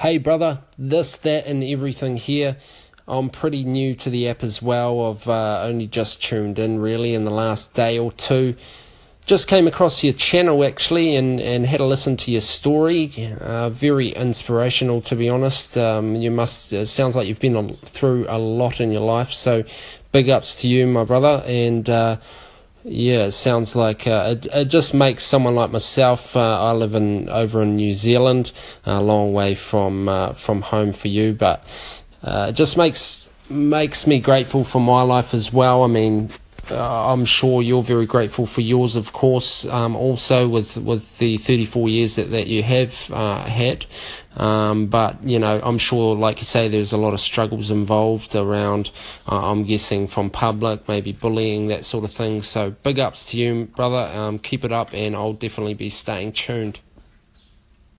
Hey, brother, this, that, and everything here. I'm pretty new to the app as well. I've uh, only just tuned in really in the last day or two. Just came across your channel actually and, and had a listen to your story. Uh, very inspirational, to be honest. Um, you must uh, sounds like you've been on, through a lot in your life. So, big ups to you, my brother. And uh, yeah, it sounds like uh, it, it just makes someone like myself. Uh, I live in over in New Zealand, a long way from uh, from home for you, but uh, it just makes makes me grateful for my life as well. I mean, uh, I'm sure you're very grateful for yours, of course. Um, also, with with the 34 years that, that you have uh, had, um, but you know, I'm sure, like you say, there's a lot of struggles involved around. Uh, I'm guessing from public, maybe bullying, that sort of thing. So, big ups to you, brother. Um, keep it up, and I'll definitely be staying tuned.